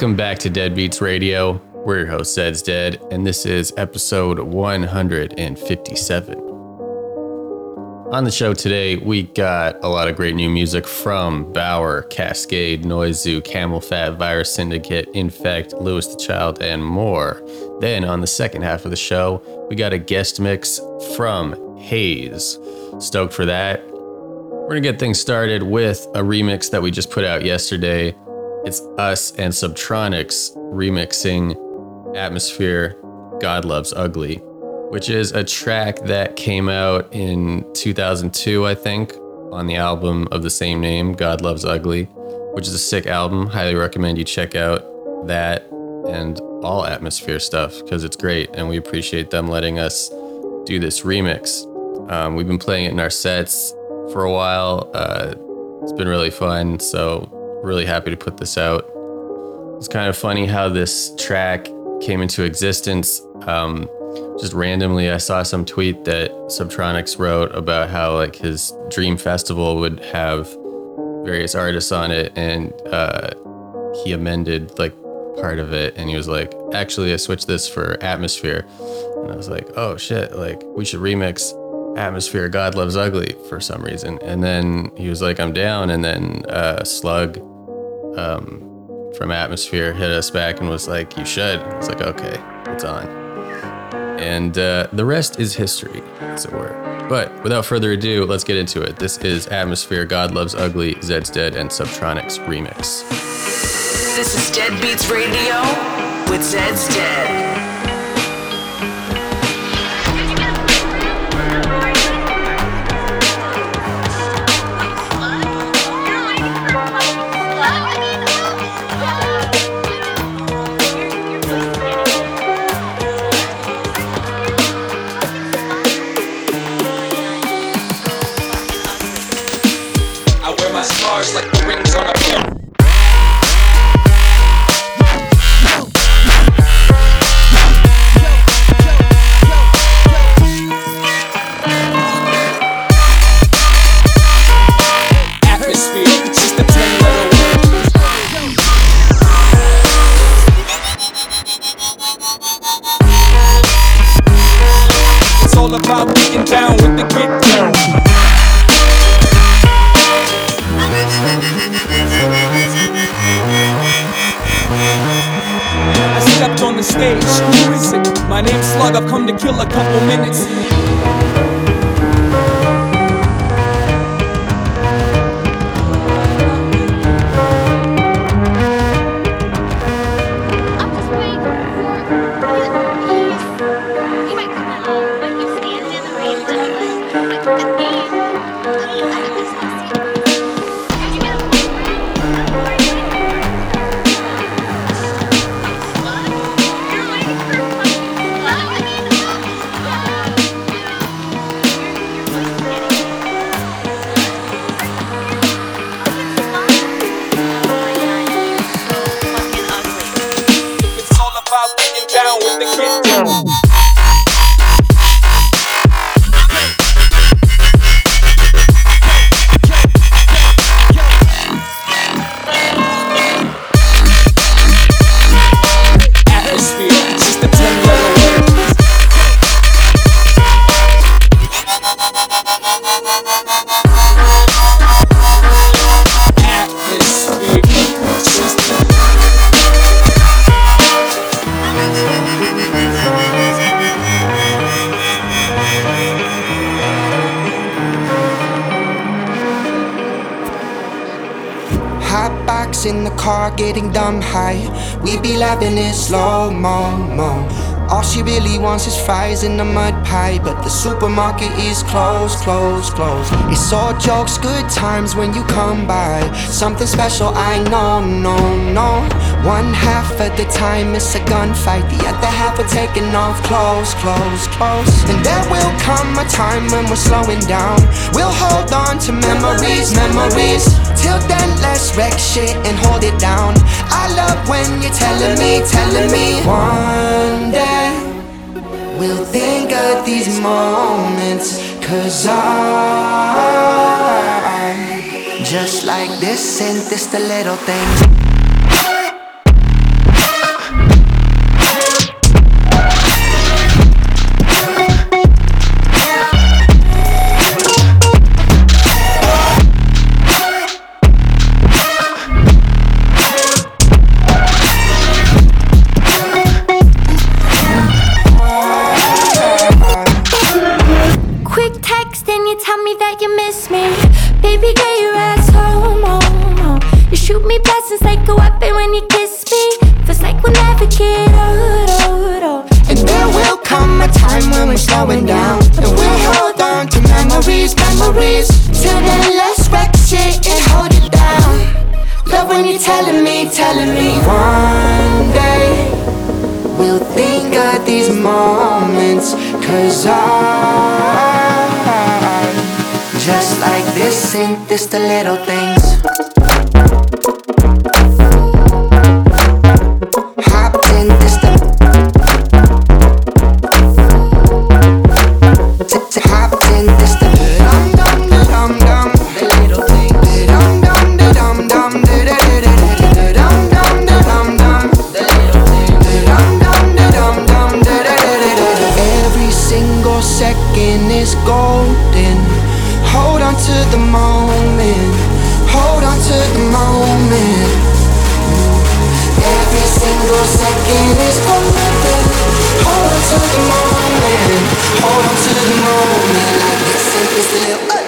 Welcome back to Dead Beats Radio. We're your host, Zed's Dead, and this is episode 157. On the show today, we got a lot of great new music from Bauer, Kaskade, Noise Zoo, CamelPhat, Virus Syndicate, Infect, Louis the Child, and more. Then on the second half of the show, we got a guest mix from Haze. Stoked for that. We're gonna get things started with a remix that we just put out yesterday. It's us and Subtronics remixing Atmosphere God Loves Ugly, which is a track that came out in 2002, I think, on the album of the same name, God Loves Ugly, which is a sick album. Highly recommend you check out that and all Atmosphere stuff because it's great and we appreciate them letting us do this remix. Um, we've been playing it in our sets for a while. Uh, it's been really fun, so really happy to put this out. It's kind of funny how this track came into existence. Um, just randomly, I saw some tweet that Subtronics wrote about how like his dream festival would have various artists on it, and uh, he amended like part of it, and he was like, "Actually, I switched this for Atmosphere," and I was like, "Oh shit! Like we should remix Atmosphere God Loves Ugly for some reason. And then he was like, I'm down. And then uh, Slug um, from Atmosphere hit us back and was like, You should. It's like, Okay, it's on. And uh, the rest is history, as it were. But without further ado, let's get into it. This is Atmosphere God Loves Ugly, Zed's Dead, and Subtronics remix. This is Dead Beats Radio with Zed's Dead. Kill a couple All jokes, good times when you come by. Something special, I know, no, no. One half of the time it's a gunfight, the other half we're taking off close, close, close. And there will come a time when we're slowing down. We'll hold on to memories, memories. Till then, let's wreck shit and hold it down. I love when you're telling me, telling me. One day. We'll think of these moments, cause I'm just like this and this the little things. Telling me. One day, we'll think of these moments. Cause I just like this and this the little things. To the moment. Hold on to the moment. Every single second is golden. Hold on to the moment. Hold on to the moment. Like this and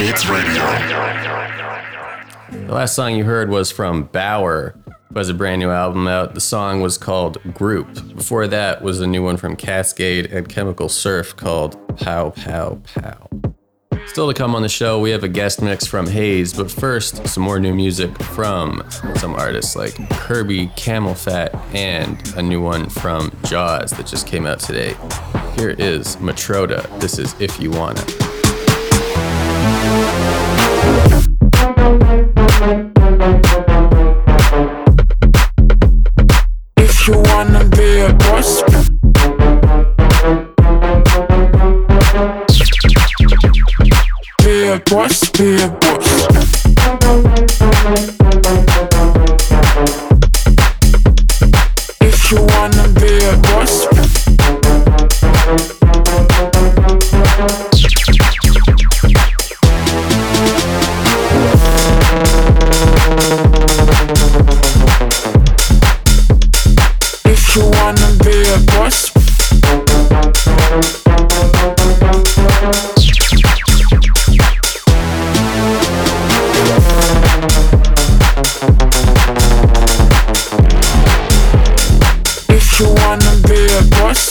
Beats Radio. The last song you heard was from Bauer, who has a brand new album out. The song was called Group. Before that was a new one from Kaskade and Chemical Surf called Pow Pow Pow. Still to come on the show, we have a guest mix from Hayes, but first, some more new music from some artists like Kirby CamelPhat and a new one from Jaws that just came out today. Here is Matroda. This is If You Wanna. Be you wanna be a boss?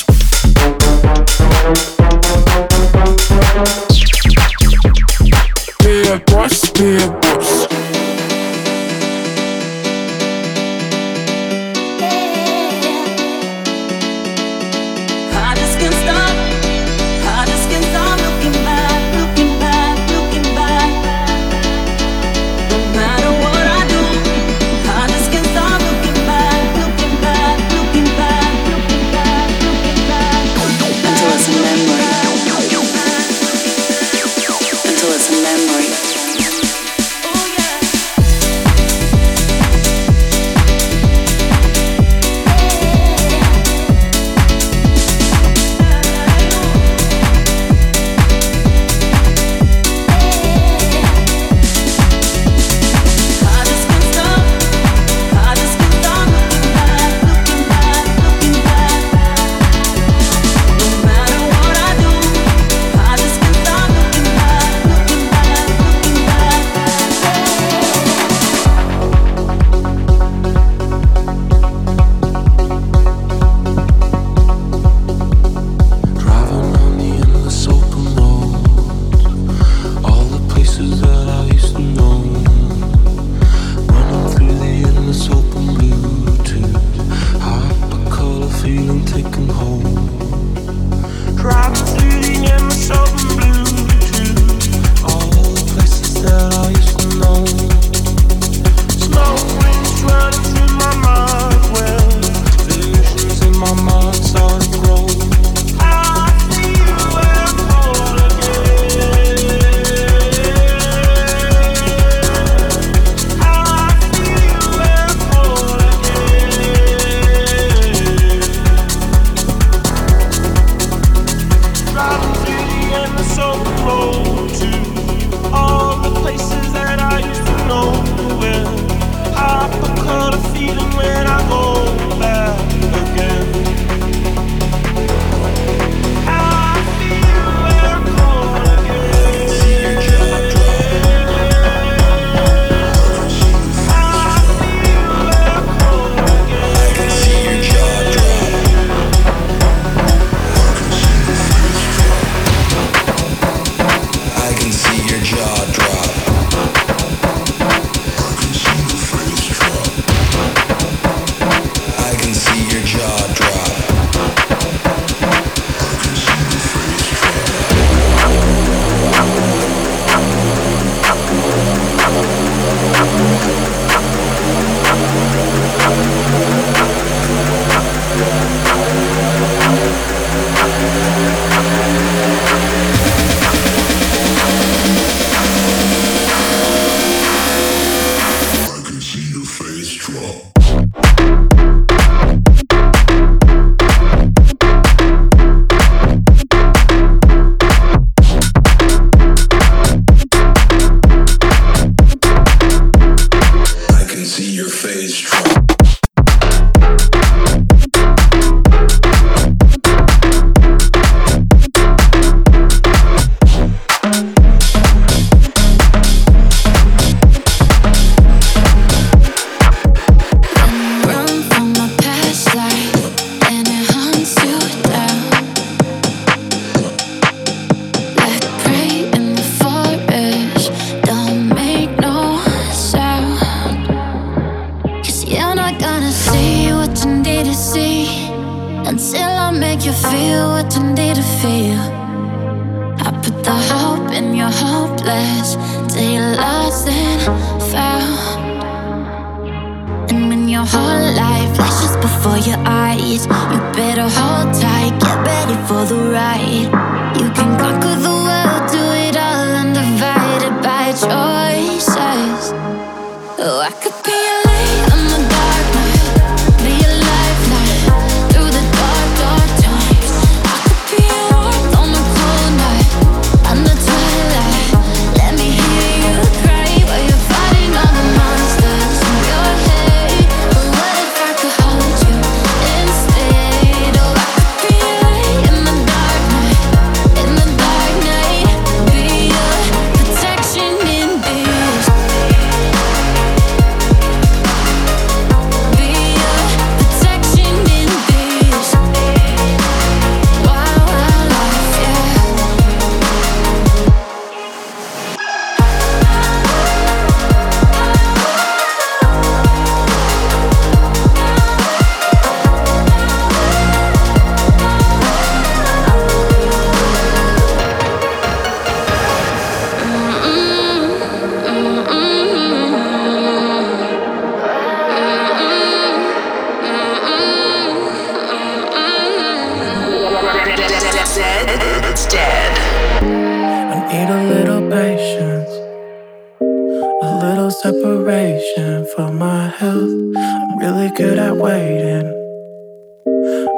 separation for my health. I'm really good at waiting.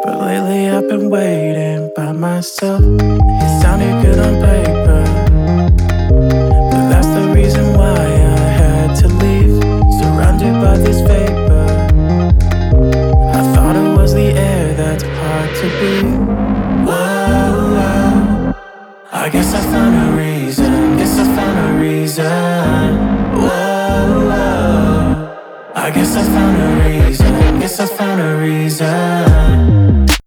But lately I've been waiting by myself. It sounded good on paper. But that's the reason why I had to leave. Surrounded by this vapor. I thought it was the air that's hard to breathe. Whoa, whoa. I guess I found a reason. Guess I found a reason. I guess I found a reason. Guess I found a reason.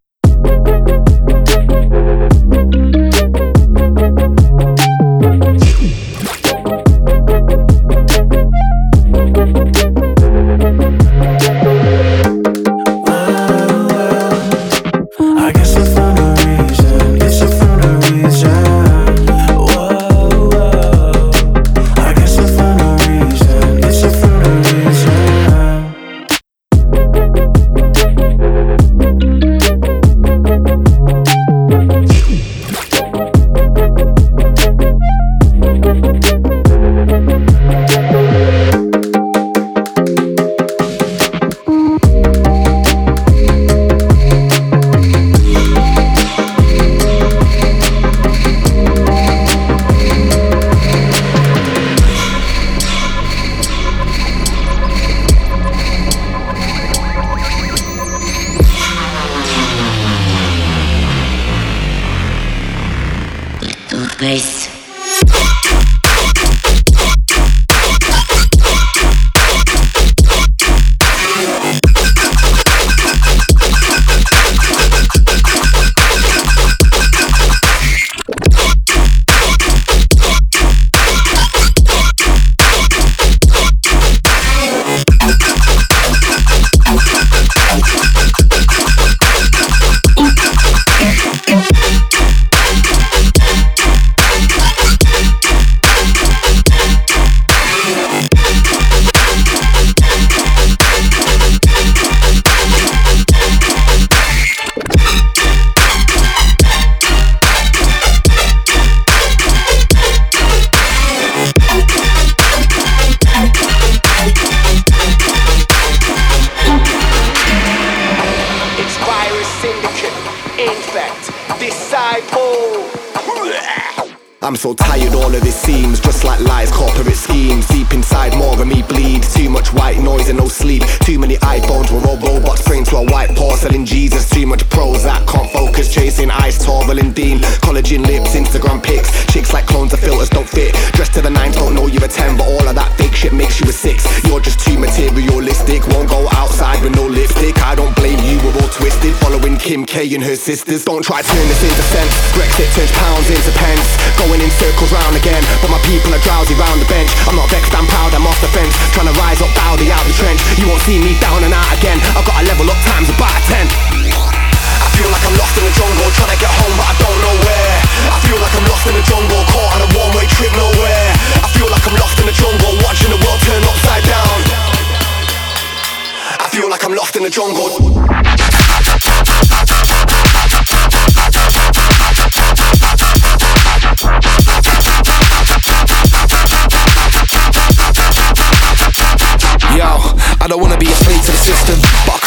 I don't wanna be a slave to the system, but I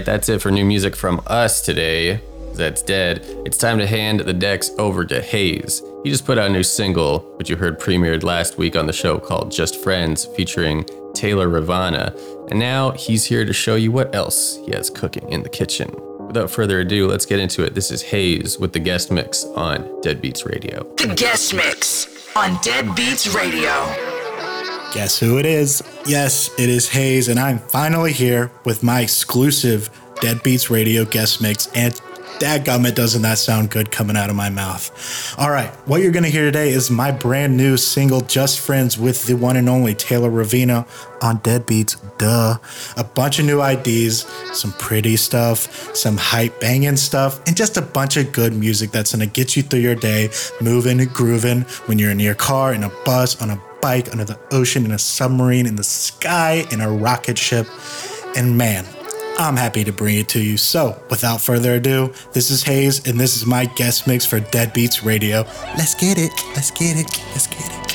right, that's it for new music from us today. That's dead. It's time to hand the decks over to Hayes. He just put out a new single, which you heard premiered last week on the show called Just Friends, featuring Taylor Ravana. And now he's here to show you what else he has cooking in the kitchen. Without further ado, let's get into it. This is Hayes with the guest mix on Deadbeats Radio. The guest mix on Dead Beats Radio. Guess who it is? Yes, it is Hayes, and I'm finally here with my exclusive Deadbeats Radio guest mix. And dadgummit, doesn't that sound good coming out of my mouth? All right, what you're gonna hear today is my brand new single, Just Friends, with the one and only Taylor Ravina on Deadbeats. Duh. A bunch of new IDs, some pretty stuff, some hype banging stuff, and just a bunch of good music that's gonna get you through your day, moving and grooving when you're in your car, in a bus, on a bike, under the ocean, in a submarine, in the sky, in a rocket ship. And man, I'm happy to bring it to you. So, without further ado, this is Hayes, and this is my guest mix for Deadbeats Radio. Let's get it. Let's get it. Let's get it.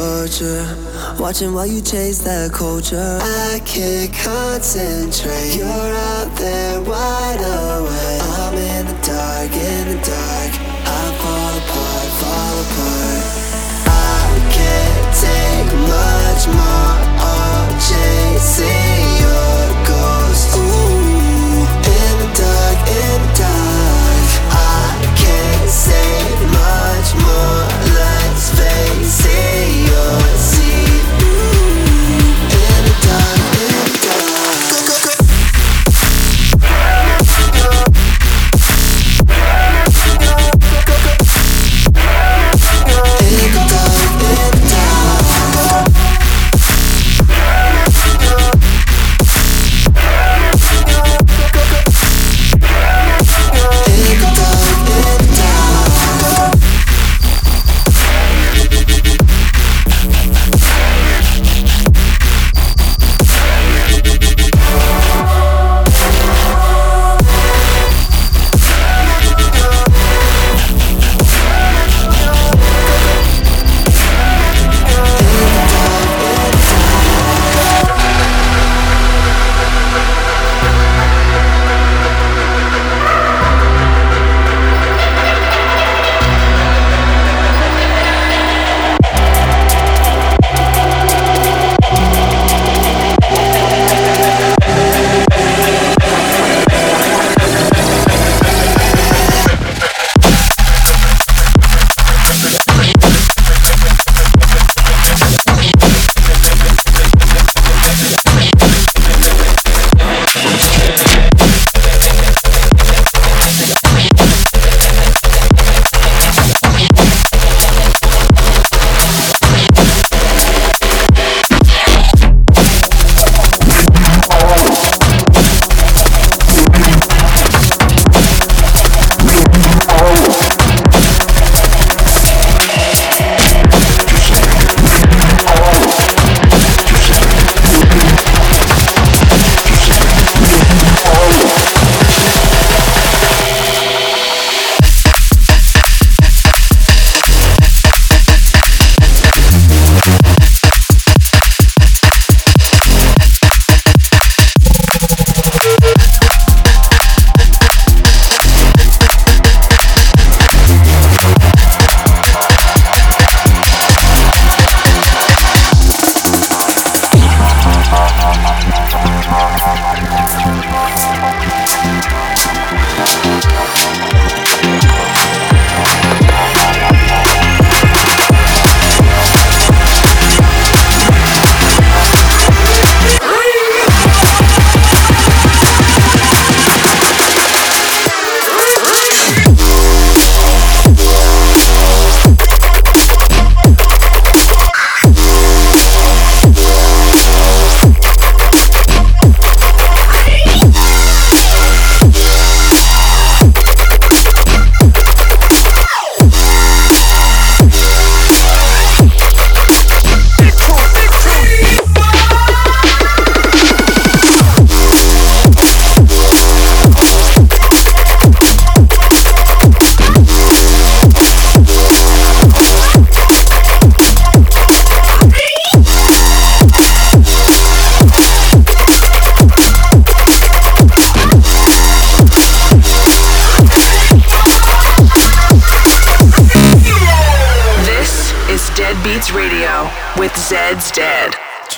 Torture. Watching while you chase that culture. I can't concentrate. You're out there wide awake. I'm in the dark, in the dark. I fall apart, fall apart. I can't take much more of chasing your ghost. Ooh, in the dark, in the dark. I can't say much more. Let's face it,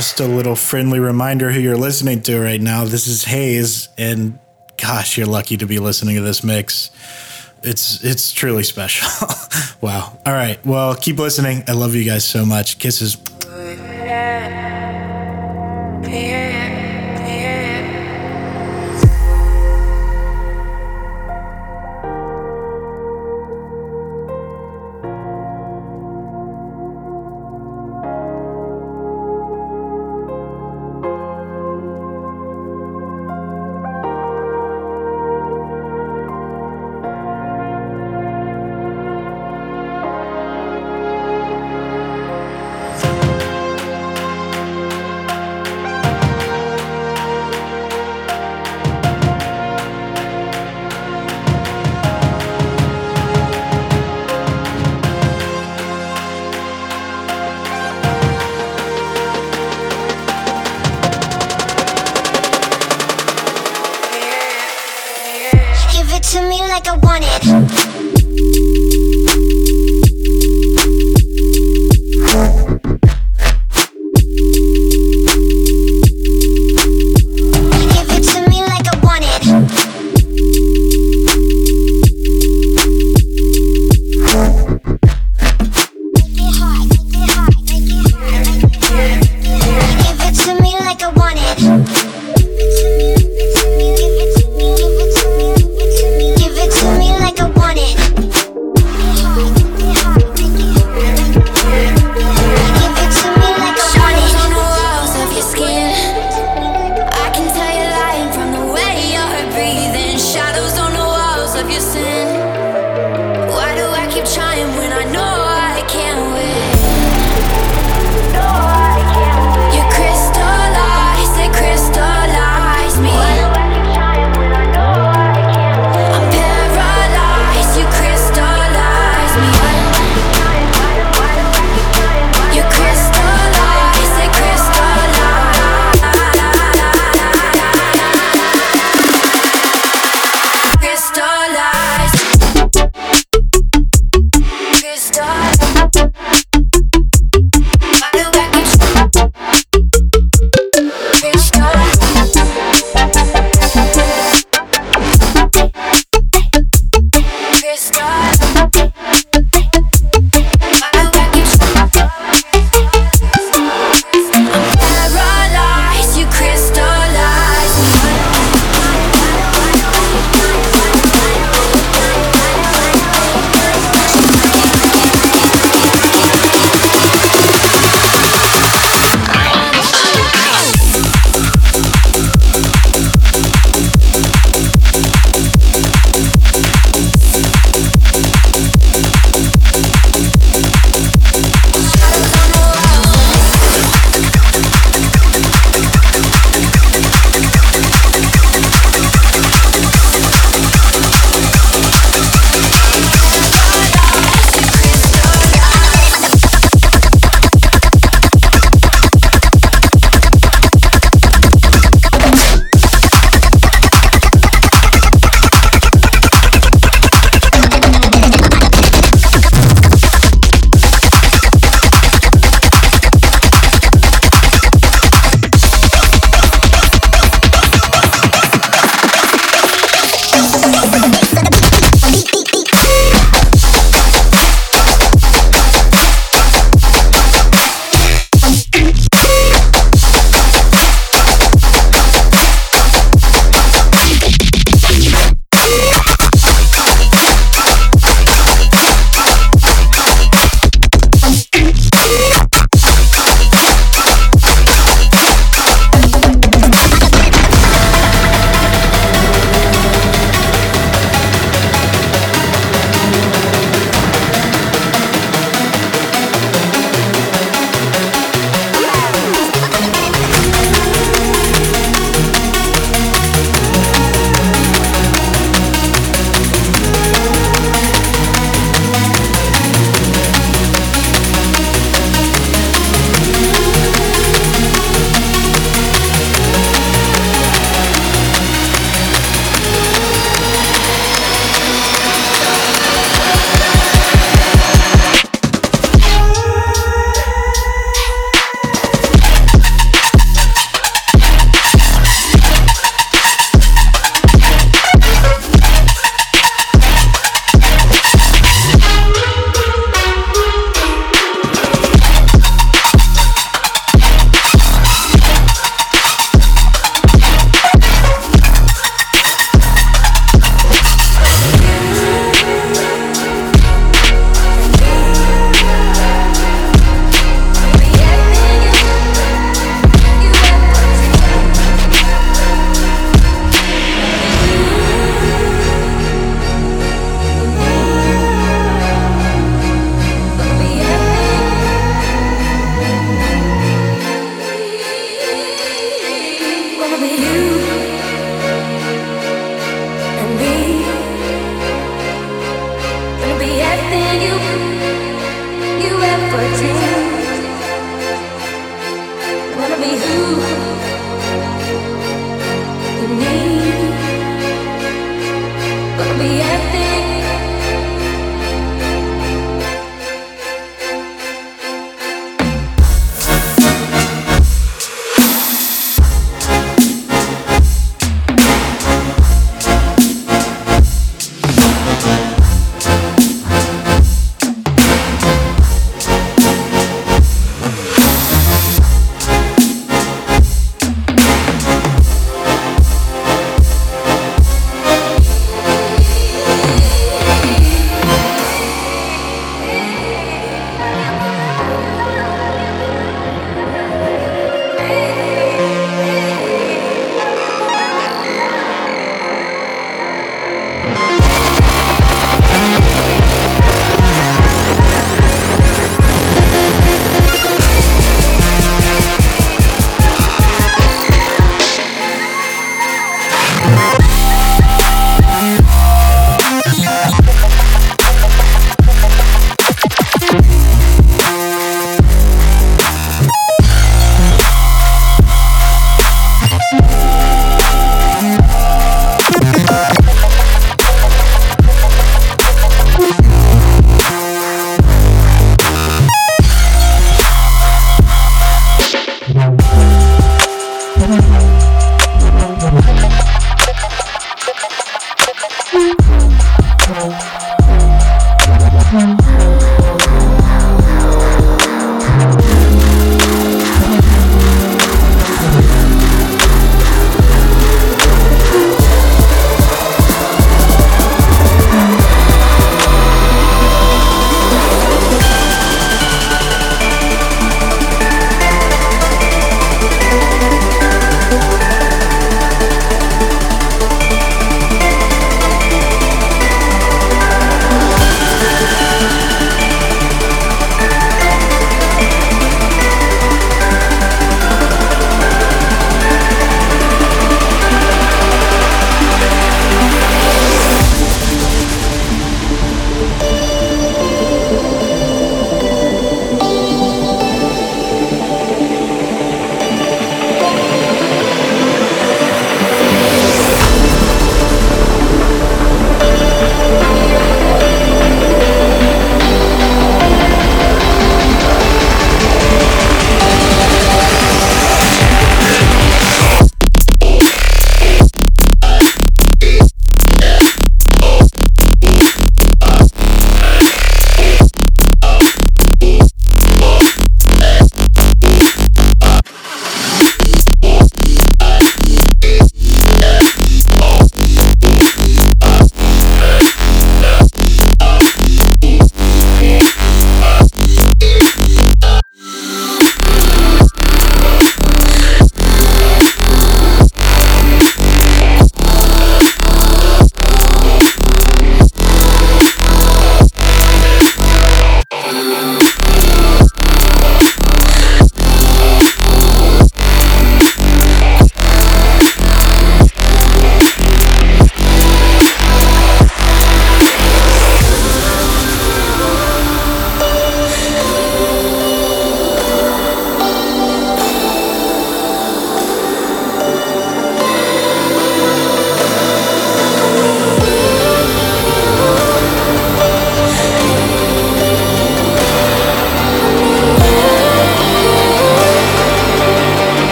Just a little friendly reminder who you're listening to right now. This is Hayes, and gosh, you're lucky to be listening to this mix. It's it's truly special. wow. All right. Well, keep listening. I love you guys so much. Kisses.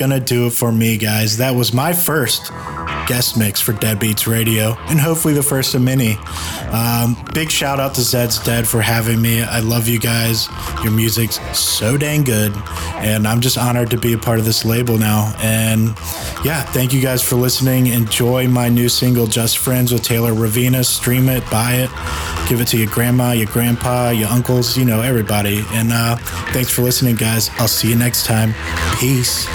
That's gonna do it for me, guys. That was my first guest mix for Deadbeats Radio, and hopefully the first of many. Um, big shout out to Zeds Dead for having me. I love you guys. Your music's so dang good, and I'm just honored to be a part of this label now. And yeah, thank you guys for listening. Enjoy my new single, Just Friends with Taylor Ravina. Stream it, buy it, give it to your grandma, your grandpa, your uncles, you know, everybody. And uh, thanks for listening, guys. I'll see you next time. Peace.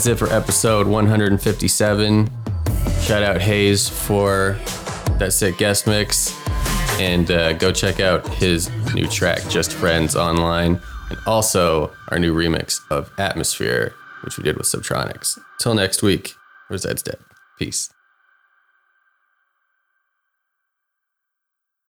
That's it for episode 157. Shout out Hayes for that sick guest mix. And uh, go check out his new track, Just Friends, online. And also our new remix of Atmosphere, which we did with Subtronics. Till next week, Rosette's dead. Peace.